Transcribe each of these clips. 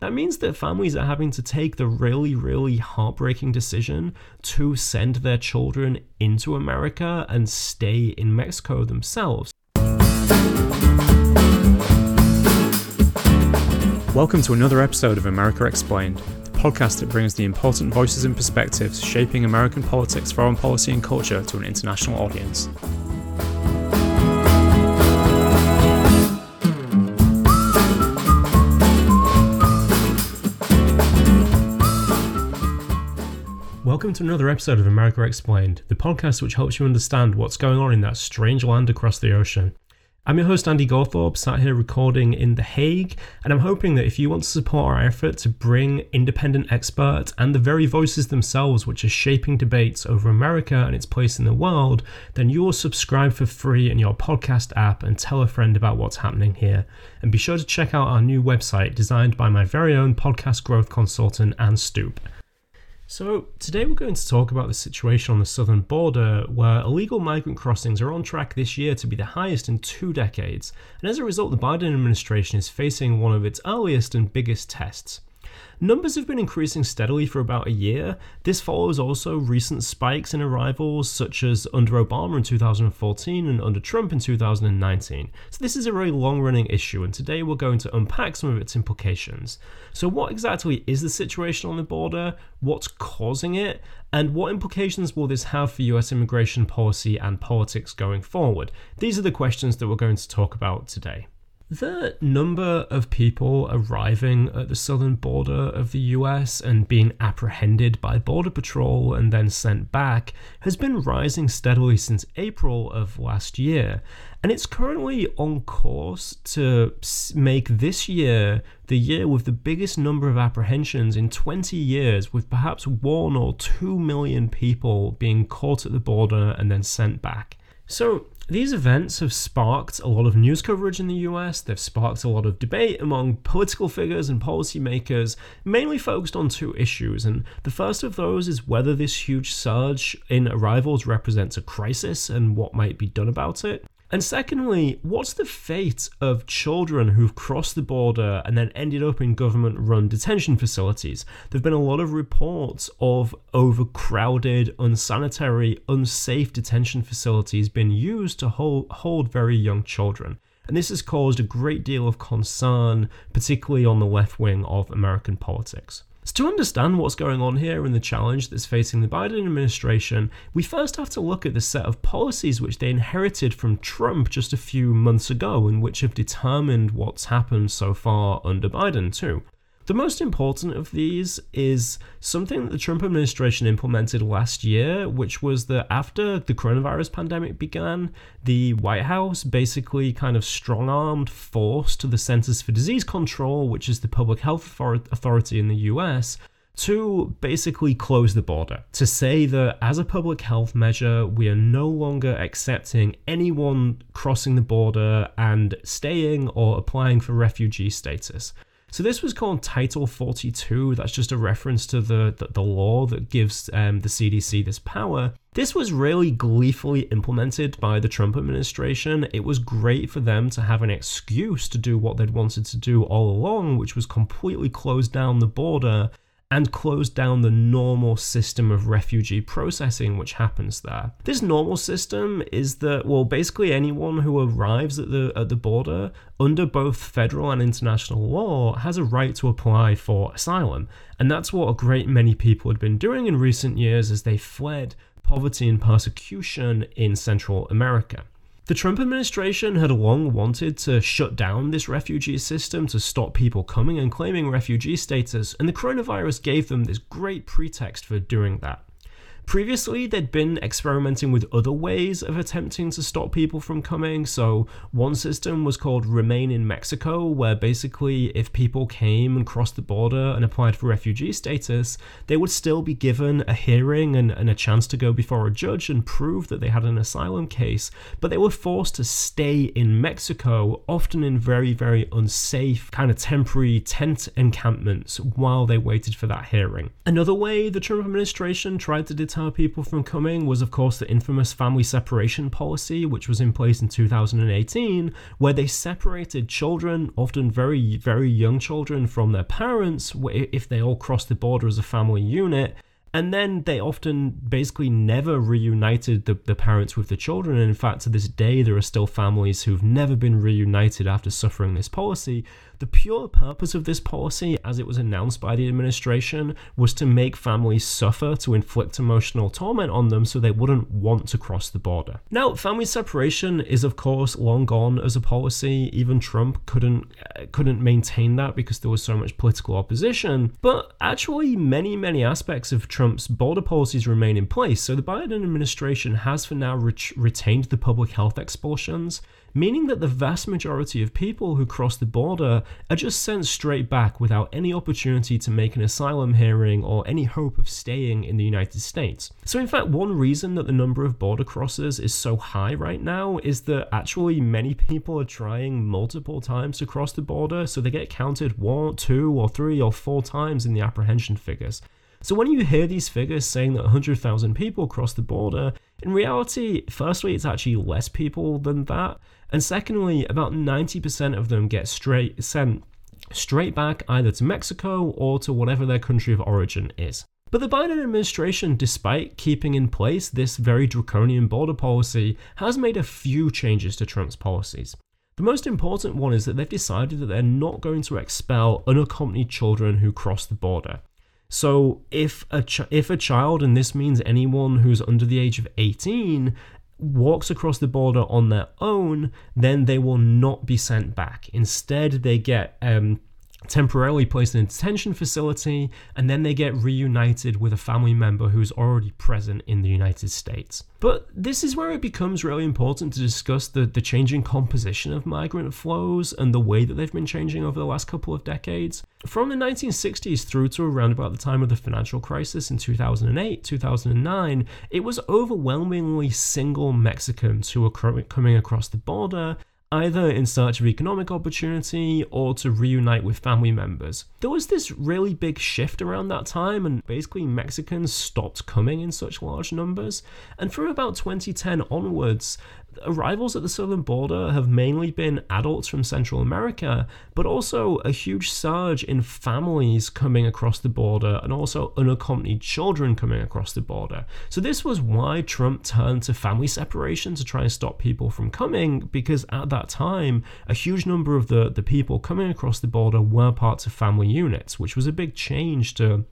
That means that families are having to take the really, really heartbreaking decision to send their children into America and stay in Mexico themselves. Welcome to another episode of America Explained, the podcast that brings the important voices and perspectives shaping American politics, foreign policy, and culture to an international audience. Welcome to another episode of America Explained, the podcast which helps you understand what's going on in that strange land across the ocean. I'm your host, Andy Gawthorpe, sat here recording in The Hague, and I'm hoping that if you want to support our effort to bring independent experts and the very voices themselves which are shaping debates over America and its place in the world, then you will subscribe for free in your podcast app and tell a friend about what's happening here. And be sure to check out our new website designed by my very own podcast growth consultant, Anne Stoop. So, today we're going to talk about the situation on the southern border where illegal migrant crossings are on track this year to be the highest in two decades, and as a result, the Biden administration is facing one of its earliest and biggest tests. Numbers have been increasing steadily for about a year. This follows also recent spikes in arrivals, such as under Obama in 2014 and under Trump in 2019. So, this is a very long running issue, and today we're going to unpack some of its implications. So, what exactly is the situation on the border? What's causing it? And what implications will this have for US immigration policy and politics going forward? These are the questions that we're going to talk about today. The number of people arriving at the southern border of the US and being apprehended by Border Patrol and then sent back has been rising steadily since April of last year. And it's currently on course to make this year the year with the biggest number of apprehensions in 20 years, with perhaps one or two million people being caught at the border and then sent back. So, these events have sparked a lot of news coverage in the US. They've sparked a lot of debate among political figures and policymakers, mainly focused on two issues. And the first of those is whether this huge surge in arrivals represents a crisis and what might be done about it. And secondly, what's the fate of children who've crossed the border and then ended up in government run detention facilities? There have been a lot of reports of overcrowded, unsanitary, unsafe detention facilities being used to hold, hold very young children. And this has caused a great deal of concern, particularly on the left wing of American politics. So, to understand what's going on here and the challenge that's facing the Biden administration, we first have to look at the set of policies which they inherited from Trump just a few months ago and which have determined what's happened so far under Biden, too. The most important of these is something that the Trump administration implemented last year, which was that after the coronavirus pandemic began, the White House basically kind of strong armed, forced the Centers for Disease Control, which is the public health authority in the US, to basically close the border, to say that as a public health measure, we are no longer accepting anyone crossing the border and staying or applying for refugee status. So this was called Title 42. That's just a reference to the, the, the law that gives um, the CDC this power. This was really gleefully implemented by the Trump administration. It was great for them to have an excuse to do what they'd wanted to do all along, which was completely close down the border and close down the normal system of refugee processing which happens there. This normal system is that well basically anyone who arrives at the at the border under both federal and international law has a right to apply for asylum. And that's what a great many people had been doing in recent years as they fled poverty and persecution in Central America. The Trump administration had long wanted to shut down this refugee system to stop people coming and claiming refugee status, and the coronavirus gave them this great pretext for doing that. Previously, they'd been experimenting with other ways of attempting to stop people from coming. So, one system was called Remain in Mexico, where basically, if people came and crossed the border and applied for refugee status, they would still be given a hearing and, and a chance to go before a judge and prove that they had an asylum case. But they were forced to stay in Mexico, often in very, very unsafe, kind of temporary tent encampments while they waited for that hearing. Another way the Trump administration tried to determine deter people from coming was, of course, the infamous family separation policy, which was in place in 2018, where they separated children, often very, very young children, from their parents if they all crossed the border as a family unit and then they often basically never reunited the, the parents with the children. And in fact, to this day, there are still families who've never been reunited after suffering this policy. The pure purpose of this policy, as it was announced by the administration, was to make families suffer, to inflict emotional torment on them so they wouldn't want to cross the border. Now, family separation is of course long gone as a policy. Even Trump couldn't uh, couldn't maintain that because there was so much political opposition. But actually, many many aspects of Trump's border policies remain in place. So the Biden administration has for now ret- retained the public health expulsions meaning that the vast majority of people who cross the border are just sent straight back without any opportunity to make an asylum hearing or any hope of staying in the United States. So, in fact, one reason that the number of border crossers is so high right now is that actually many people are trying multiple times to cross the border, so they get counted one, two, or three, or four times in the apprehension figures. So when you hear these figures saying that 100,000 people cross the border, in reality, firstly, it's actually less people than that. And secondly, about 90% of them get straight sent straight back either to Mexico or to whatever their country of origin is. But the Biden administration, despite keeping in place this very draconian border policy, has made a few changes to Trump's policies. The most important one is that they've decided that they're not going to expel unaccompanied children who cross the border. So if a ch- if a child, and this means anyone who's under the age of 18, walks across the border on their own, then they will not be sent back. Instead, they get um, temporarily placed in a detention facility, and then they get reunited with a family member who's already present in the United States. But this is where it becomes really important to discuss the, the changing composition of migrant flows and the way that they've been changing over the last couple of decades. From the 1960s through to around about the time of the financial crisis in 2008, 2009, it was overwhelmingly single Mexicans who were coming across the border either in search of economic opportunity or to reunite with family members. There was this really big shift around that time, and basically Mexicans stopped coming in such large numbers. And from about 2010 onwards, arrivals at the southern border have mainly been adults from Central America, but also a huge surge in families coming across the border and also unaccompanied children coming across the border. So, this was why Trump turned to family separation to try and stop people from coming, because at that time, a huge number of the, the people coming across the border were parts of family units, which was a big change to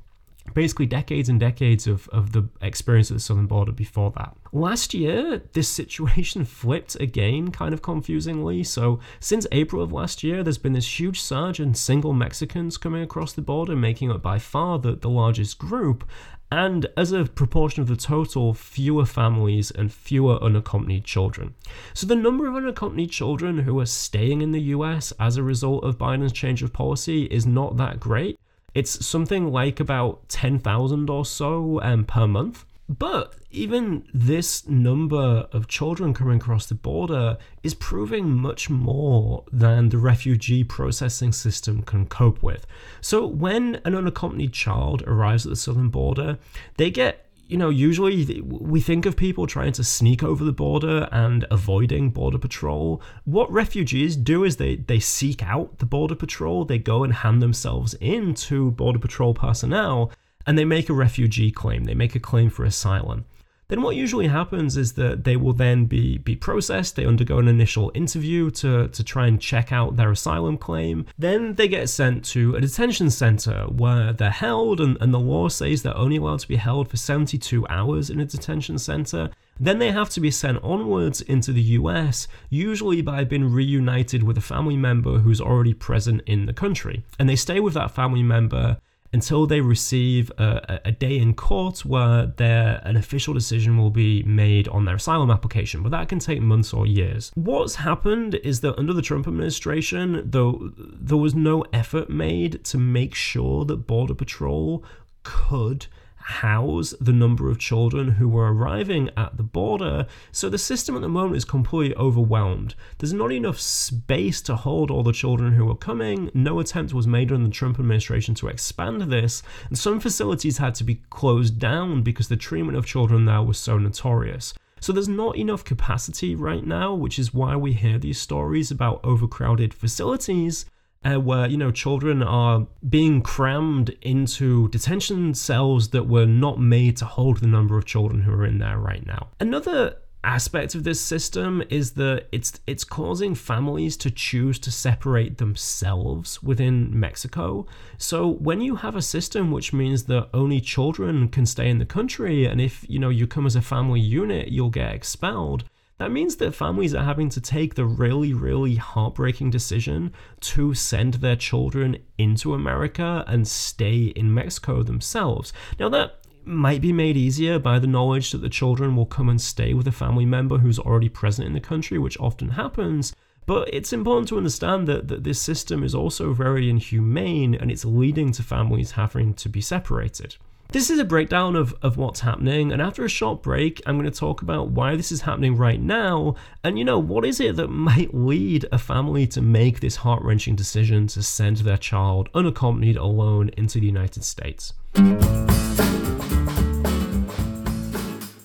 basically decades and decades of, of the experience at the southern border before that. Last year, this situation flipped again, kind of confusingly. So, since April of last year, there's been this huge surge in single Mexicans coming across the border, making up by far the, the largest group. And as a proportion of the total, fewer families and fewer unaccompanied children. So, the number of unaccompanied children who are staying in the US as a result of Biden's change of policy is not that great. It's something like about 10,000 or so um, per month. But even this number of children coming across the border is proving much more than the refugee processing system can cope with. So, when an unaccompanied child arrives at the southern border, they get you know, usually we think of people trying to sneak over the border and avoiding border patrol. What refugees do is they they seek out the border patrol, they go and hand themselves in to border patrol personnel and they make a refugee claim. They make a claim for asylum then what usually happens is that they will then be be processed. They undergo an initial interview to to try and check out their asylum claim. Then they get sent to a detention center where they're held and, and the law says they're only allowed to be held for 72 hours in a detention center. Then they have to be sent onwards into the US, usually by being reunited with a family member who's already present in the country. And they stay with that family member until they receive a, a, day in court where their, an official decision will be made on their asylum application, but that can take months or years. What's happened is that under the Trump administration, though there was no effort made to make sure that Border Patrol could house the number of children who were arriving at the border. So the system at the moment is completely overwhelmed. There's not enough space to hold all the children who are coming. No attempt was made in the Trump administration to expand this, and some facilities had to be closed down because the treatment of children there was so notorious. So there's not enough capacity right now, which is why we hear these stories about overcrowded facilities uh, where you know children are being crammed into detention cells that were not made to hold the number of children who are in there right now. Another aspect of this system is that it's it's causing families to choose to separate themselves within Mexico. So when you have a system which means that only children can stay in the country and if you know you come as a family unit you'll get expelled that means that families are having to take the really, really heartbreaking decision to send their children into America and stay in Mexico themselves. Now, that might be made easier by the knowledge that the children will come and stay with a family member who's already present in the country, which often happens. But it's important to understand that, that this system is also very inhumane and it's leading to families having to be separated. This is a breakdown of, of what's happening, and after a short break, I'm going to talk about why this is happening right now, and you know, what is it that might lead a family to make this heart wrenching decision to send their child unaccompanied alone into the United States.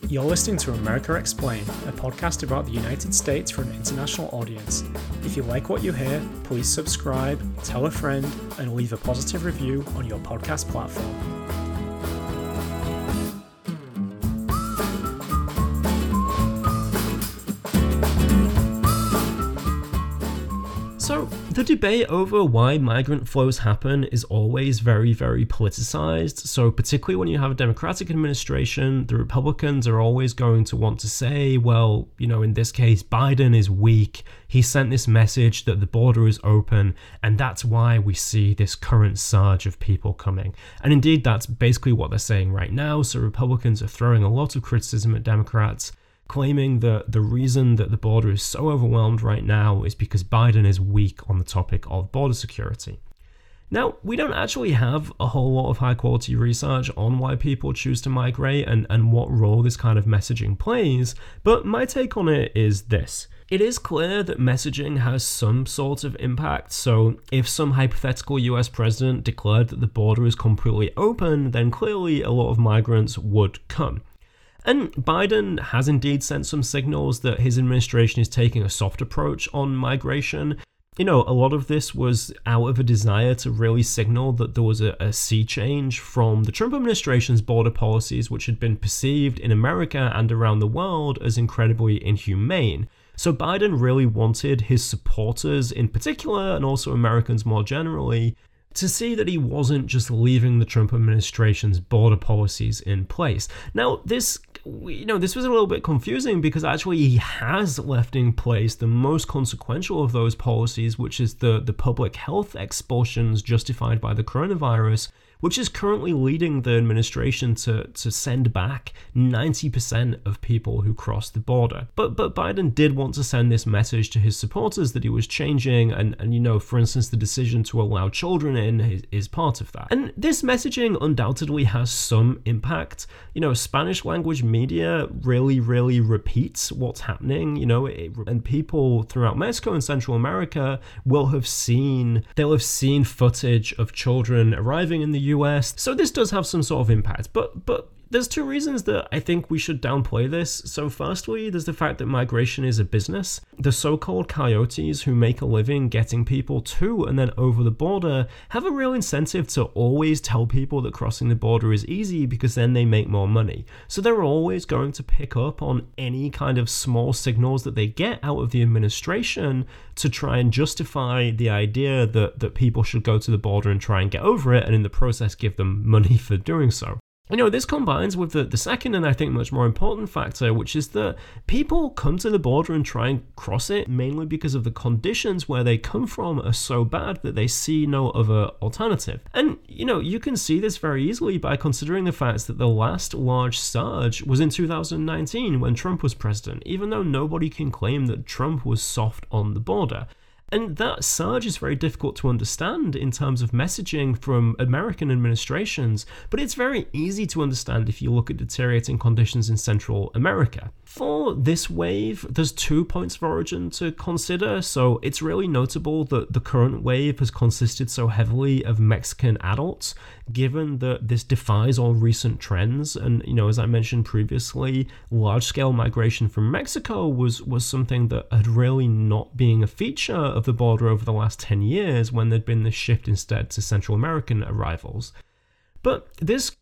You're listening to America Explained, a podcast about the United States for an international audience. If you like what you hear, please subscribe, tell a friend, and leave a positive review on your podcast platform. The debate over why migrant flows happen is always very, very politicized. So, particularly when you have a Democratic administration, the Republicans are always going to want to say, well, you know, in this case, Biden is weak. He sent this message that the border is open, and that's why we see this current surge of people coming. And indeed, that's basically what they're saying right now. So, Republicans are throwing a lot of criticism at Democrats claiming that the reason that the border is so overwhelmed right now is because Biden is weak on the topic of border security. Now, we don't actually have a whole lot of high quality research on why people choose to migrate and, and what role this kind of messaging plays, but my take on it is this. It is clear that messaging has some sort of impact, so if some hypothetical US president declared that the border is completely open, then clearly a lot of migrants would come. And Biden has indeed sent some signals that his administration is taking a soft approach on migration. You know, a lot of this was out of a desire to really signal that there was a, a sea change from the Trump administration's border policies, which had been perceived in America and around the world as incredibly inhumane. So Biden really wanted his supporters in particular, and also Americans more generally, to see that he wasn't just leaving the Trump administration's border policies in place. Now, this you know, this was a little bit confusing because actually he has left in place the most consequential of those policies, which is the, the public health expulsions justified by the coronavirus, which is currently leading the administration to, to send back 90% of people who cross the border. But but Biden did want to send this message to his supporters that he was changing, and, and you know, for instance, the decision to allow children in is, is part of that. And this messaging undoubtedly has some impact. You know, Spanish language media really, really repeats what's happening, you know, it, and people throughout Mexico and Central America will have seen, they'll have seen footage of children arriving in the US. So this does have some sort of impact. But but there's two reasons that I think we should downplay this. So, firstly, there's the fact that migration is a business. The so called coyotes who make a living getting people to and then over the border have a real incentive to always tell people that crossing the border is easy because then they make more money. So, they're always going to pick up on any kind of small signals that they get out of the administration to try and justify the idea that, that people should go to the border and try and get over it, and in the process, give them money for doing so. You know, this combines with the, the second and I think much more important factor, which is that people come to the border and try and cross it mainly because of the conditions where they come from are so bad that they see no other alternative. And, you know, you can see this very easily by considering the fact that the last large surge was in 2019 when Trump was president, even though nobody can claim that Trump was soft on the border. And that surge is very difficult to understand in terms of messaging from American administrations, but it's very easy to understand if you look at deteriorating conditions in Central America. For this wave, there's two points of origin to consider, so it's really notable that the current wave has consisted so heavily of Mexican adults, given that this defies all recent trends. And, you know, as I mentioned previously, large scale migration from Mexico was, was something that had really not been a feature of the border over the last 10 years when there'd been this shift instead to Central American arrivals. But this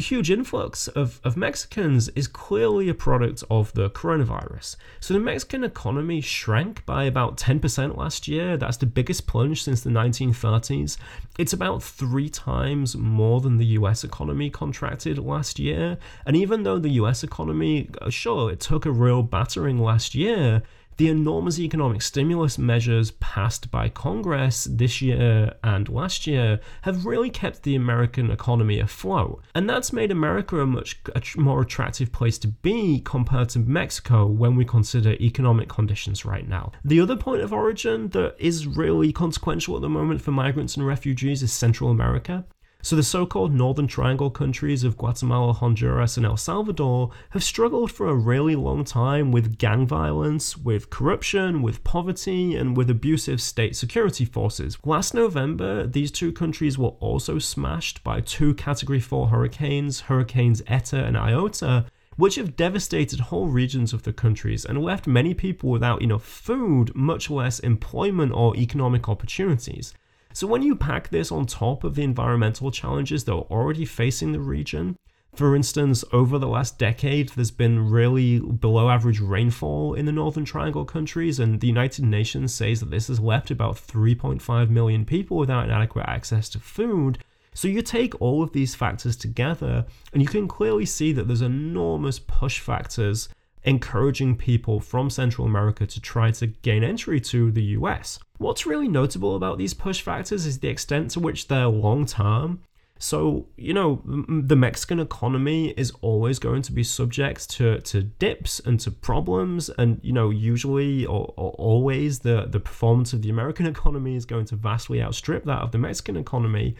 huge influx of, of Mexicans is clearly a product of the coronavirus. So the Mexican economy shrank by about 10% last year. That's the biggest plunge since the 1930s. It's about three times more than the US economy contracted last year. And even though the US economy, sure, it took a real battering last year, the enormous economic stimulus measures passed by Congress this year and last year have really kept the American economy afloat. And that's made America a much more attractive place to be compared to Mexico when we consider economic conditions right now. The other point of origin that is really consequential at the moment for migrants and refugees is Central America. So the so called Northern Triangle countries of Guatemala, Honduras, and El Salvador have struggled for a really long time with gang violence, with corruption, with poverty, and with abusive state security forces. Last November, these two countries were also smashed by two Category 4 hurricanes, Hurricanes Eta and Iota, which have devastated whole regions of the countries and left many people without enough food, much less employment or economic opportunities. So when you pack this on top of the environmental challenges that are already facing the region, for instance, over the last decade, there's been really below average rainfall in the Northern Triangle countries, and the United Nations says that this has left about 3.5 million people without adequate access to food. So you take all of these factors together, and you can clearly see that there's enormous push factors encouraging people from Central America to try to gain entry to the US. What's really notable about these push factors is the extent to which they're long term. So, you know, the Mexican economy is always going to be subject to, to dips and to problems. And, you know, usually or, or always the, the performance of the American economy is going to vastly outstrip that of the Mexican economy.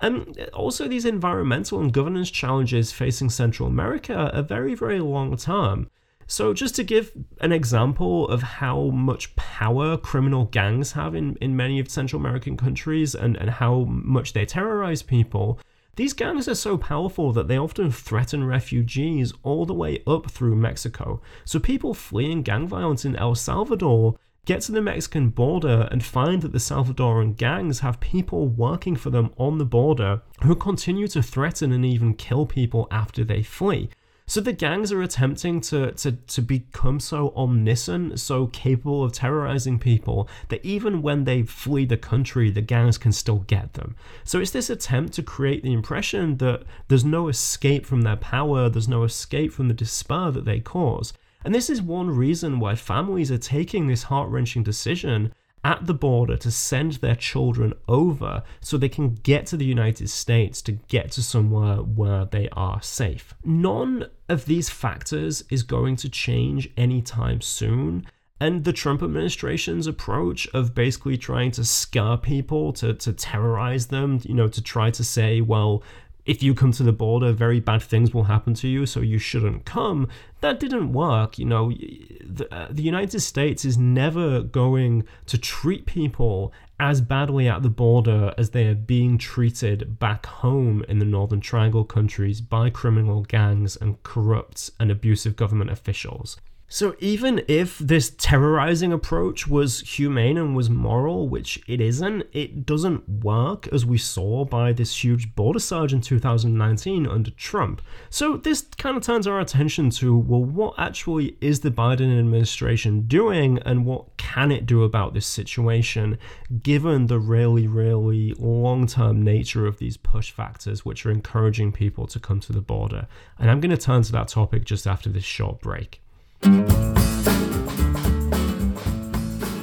And also, these environmental and governance challenges facing Central America are very, very long term. So, just to give an example of how much power criminal gangs have in, in many of Central American countries and, and how much they terrorize people, these gangs are so powerful that they often threaten refugees all the way up through Mexico. So, people fleeing gang violence in El Salvador get to the Mexican border and find that the Salvadoran gangs have people working for them on the border who continue to threaten and even kill people after they flee. So the gangs are attempting to, to, to become so omniscient, so capable of terrorizing people, that even when they flee the country, the gangs can still get them. So it's this attempt to create the impression that there's no escape from their power, there's no escape from the despair that they cause. And this is one reason why families are taking this heart wrenching decision at the border to send their children over so they can get to the United States to get to somewhere where they are safe. None of these factors is going to change anytime soon. And the Trump administration's approach of basically trying to scare people, to, to terrorize them, you know, to try to say, well, if you come to the border, very bad things will happen to you, so you shouldn't come. That didn't work. You know, the, uh, the United States is never going to treat people as badly at the border as they are being treated back home in the Northern Triangle countries by criminal gangs and corrupt and abusive government officials. So even if this terrorizing approach was humane and was moral, which it isn't, it doesn't work as we saw by this huge border surge in 2019 under Trump. So this kind of turns our attention to well, what actually is the Biden administration doing and what can it do about this situation given the really, really long term nature of these push factors which are encouraging people to come to the border? And I'm going to turn to that topic just after this short break.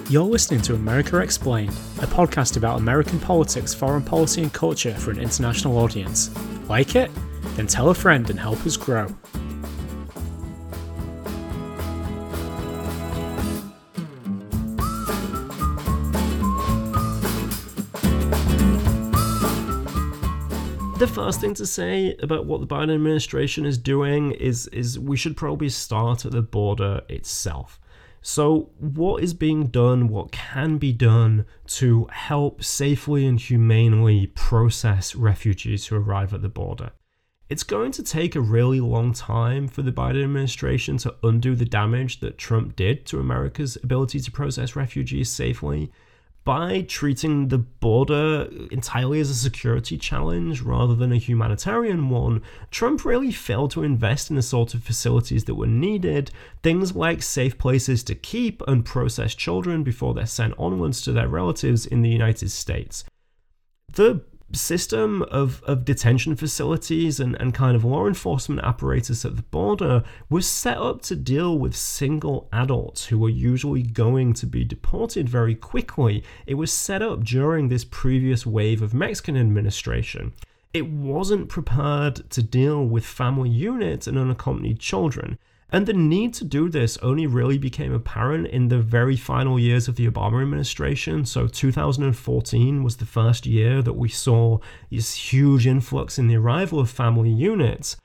You're listening to America Explained, a podcast about American politics, foreign policy, and culture for an international audience. Like it? Then tell a friend and help us grow. First thing to say about what the Biden administration is doing is is we should probably start at the border itself. So, what is being done, what can be done to help safely and humanely process refugees who arrive at the border? It's going to take a really long time for the Biden administration to undo the damage that Trump did to America's ability to process refugees safely by treating the border entirely as a security challenge rather than a humanitarian one, Trump really failed to invest in the sort of facilities that were needed, things like safe places to keep and process children before they're sent onwards to their relatives in the United States. The system of, of detention facilities and, and kind of law enforcement apparatus at the border was set up to deal with single adults who were usually going to be deported very quickly. It was set up during this previous wave of Mexican administration. It wasn't prepared to deal with family units and unaccompanied children. And the need to do this only really became apparent in the very final years of the Obama administration. So 2014 was the first year that we saw this huge influx in the arrival of family units.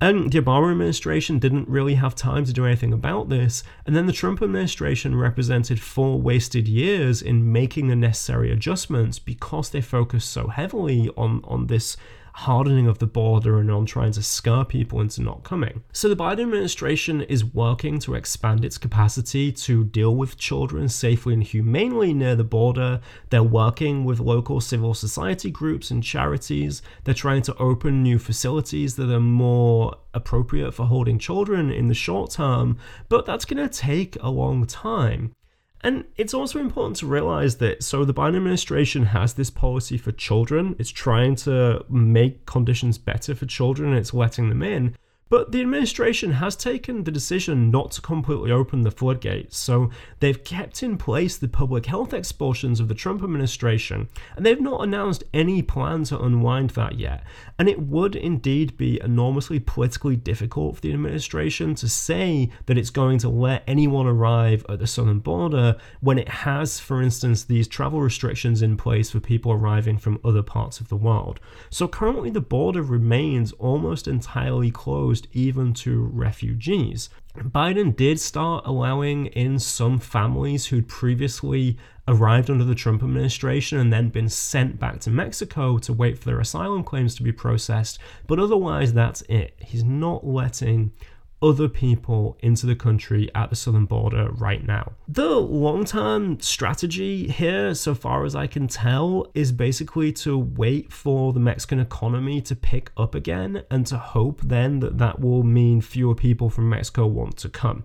And the Obama administration didn't really have time to do anything about this. And then the Trump administration represented four wasted years in making the necessary adjustments because they focused so heavily on, on this hardening of the border and on trying to scare people into not coming. So the Biden administration is working to expand its capacity to deal with children safely and humanely near the border. They're working with local civil society groups and charities. They're trying to open new facilities that are more appropriate for holding children in the short term, but that's going to take a long time. And it's also important to realize that so the Biden administration has this policy for children. It's trying to make conditions better for children and it's letting them in. But the administration has taken the decision not to completely open the floodgates, so they've kept in place the public health expulsions of the Trump administration, and they've not announced any plan to unwind that yet. And it would indeed be enormously politically difficult for the administration to say that it's going to let anyone arrive at the southern border when it has, for instance, these travel restrictions in place for people arriving from other parts of the world. So currently, the border remains almost entirely closed even to refugees. Biden did start allowing in some families who'd previously arrived under the Trump administration and then been sent back to Mexico to wait for their asylum claims to be processed, but otherwise, that's it. He's not letting other people into the country at the southern border right now. The long term strategy here, so far as I can tell, is basically to wait for the Mexican economy to pick up again and to hope then that that will mean fewer people from Mexico want to come.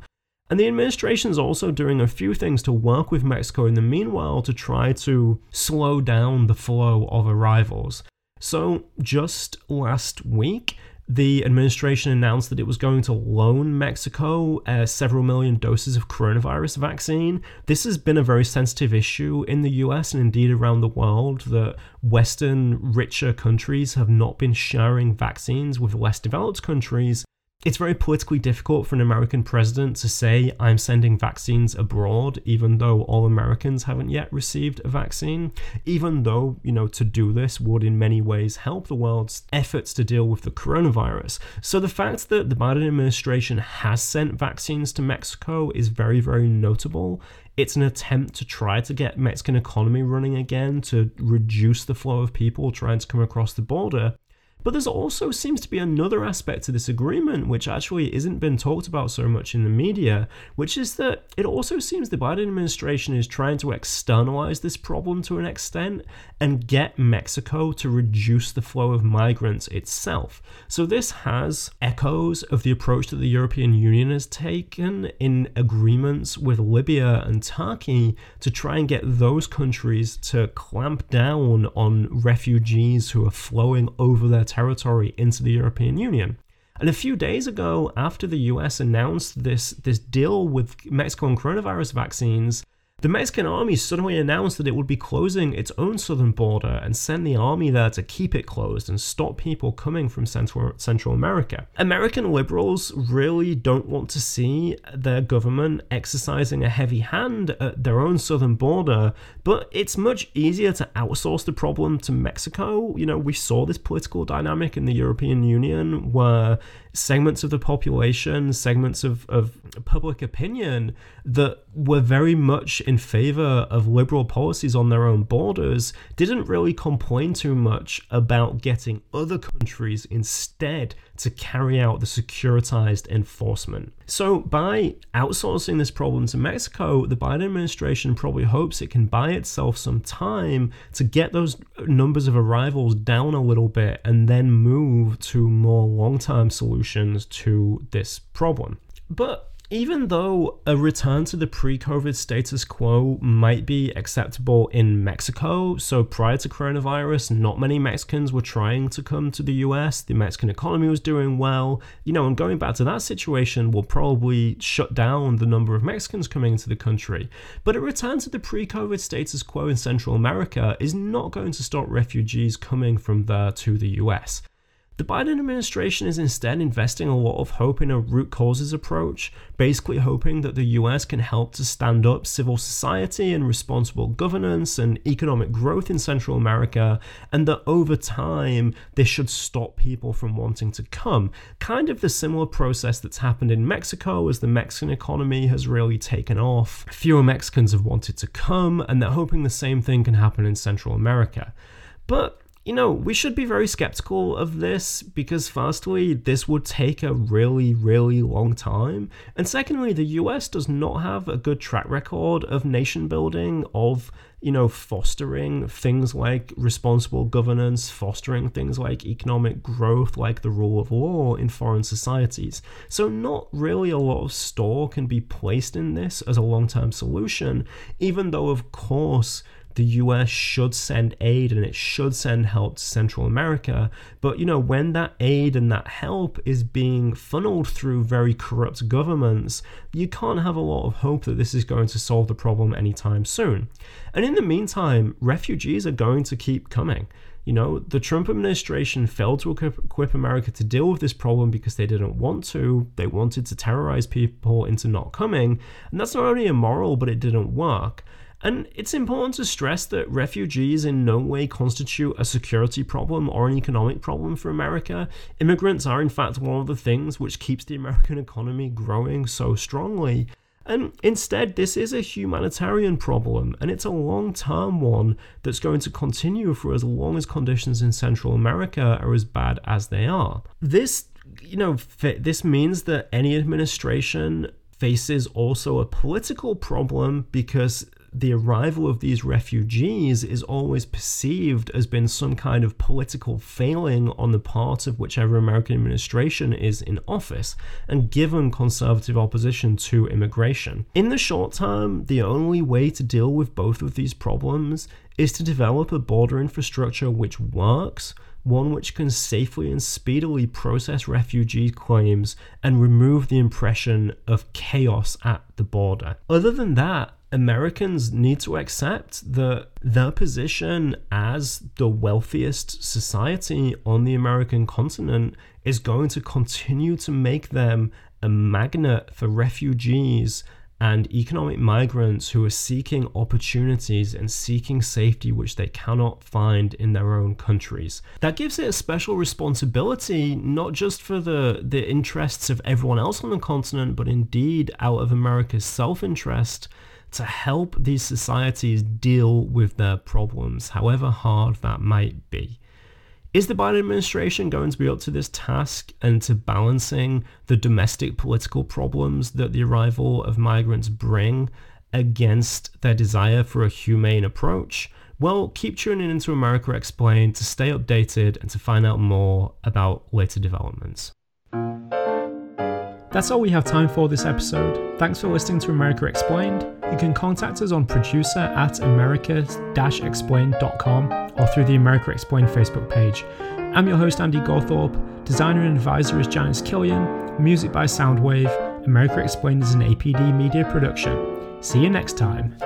And the administration is also doing a few things to work with Mexico in the meanwhile to try to slow down the flow of arrivals. So, just last week, the administration announced that it was going to loan Mexico uh, several million doses of coronavirus vaccine. This has been a very sensitive issue in the US and indeed around the world that Western, richer countries have not been sharing vaccines with less developed countries it's very politically difficult for an American president to say, I'm sending vaccines abroad, even though all Americans haven't yet received a vaccine. Even though, you know, to do this would in many ways help the world's efforts to deal with the coronavirus. So the fact that the Biden administration has sent vaccines to Mexico is very, very notable. It's an attempt to try to get Mexican economy running again, to reduce the flow of people trying to come across the border. But there's also seems to be another aspect to this agreement, which actually isn't been talked about so much in the media, which is that it also seems the Biden administration is trying to externalize this problem to an extent and get Mexico to reduce the flow of migrants itself. So this has echoes of the approach that the European Union has taken in agreements with Libya and Turkey to try and get those countries to clamp down on refugees who are flowing over their territory into the European Union. And a few days ago, after the US announced this, this deal with Mexico on coronavirus vaccines, the Mexican army suddenly announced that it would be closing its own southern border and send the army there to keep it closed and stop people coming from Central, Central America. American liberals really don't want to see their government exercising a heavy hand at their own southern border, but it's much easier to outsource the problem to Mexico. You know, we saw this political dynamic in the European Union where segments of the population, segments of, of public opinion that were very much in favor of liberal policies on their own borders didn't really complain too much about getting other countries instead to carry out the securitized enforcement. So, by outsourcing this problem to Mexico, the Biden administration probably hopes it can buy itself some time to get those numbers of arrivals down a little bit and then move to more long term solutions to this problem. But even though a return to the pre COVID status quo might be acceptable in Mexico, so prior to coronavirus, not many Mexicans were trying to come to the US. The Mexican economy was doing well. You know, and going back to that situation will probably shut down the number of Mexicans coming into the country. But a return to the pre COVID status quo in Central America is not going to stop refugees coming from there to the US. The Biden administration is instead investing a lot of hope in a root causes approach, basically hoping that the US can help to stand up civil society and responsible governance and economic growth in Central America, and that over time this should stop people from wanting to come. Kind of the similar process that's happened in Mexico as the Mexican economy has really taken off. Fewer Mexicans have wanted to come, and they're hoping the same thing can happen in Central America. But you know, we should be very skeptical of this because, firstly, this would take a really, really long time. And secondly, the US does not have a good track record of nation building, of, you know, fostering things like responsible governance, fostering things like economic growth, like the rule of law in foreign societies. So, not really a lot of store can be placed in this as a long term solution, even though, of course, the US should send aid and it should send help to Central America. But, you know, when that aid and that help is being funneled through very corrupt governments, you can't have a lot of hope that this is going to solve the problem anytime soon. And in the meantime, refugees are going to keep coming. You know, the Trump administration failed to equip America to deal with this problem because they didn't want to. They wanted to terrorize people into not coming. And that's not only immoral, but it didn't work. And it's important to stress that refugees in no way constitute a security problem or an economic problem for America. Immigrants are, in fact, one of the things which keeps the American economy growing so strongly. And instead, this is a humanitarian problem, and it's a long term one that's going to continue for as long as conditions in Central America are as bad as they are. This, you know, this means that any administration faces also a political problem because the arrival of these refugees is always perceived as being some kind of political failing on the part of whichever American administration is in office, and given conservative opposition to immigration. In the short term, the only way to deal with both of these problems is to develop a border infrastructure which works one which can safely and speedily process refugee claims and remove the impression of chaos at the border. Other than that, Americans need to accept that their position as the wealthiest society on the American continent is going to continue to make them a magnet for refugees and economic migrants who are seeking opportunities and seeking safety which they cannot find in their own countries. That gives it a special responsibility, not just for the, the interests of everyone else on the continent, but indeed out of America's self interest to help these societies deal with their problems, however hard that might be. Is the Biden administration going to be up to this task and to balancing the domestic political problems that the arrival of migrants bring against their desire for a humane approach? Well, keep tuning into America Explained to stay updated and to find out more about later developments. That's all we have time for this episode. Thanks for listening to America Explained. You can contact us on producer at america-explained.com or through the America Explained Facebook page. I'm your host, Andy Gawthorpe. Designer and advisor is Janice Killian. Music by Soundwave. America Explained is an APD media production. See you next time.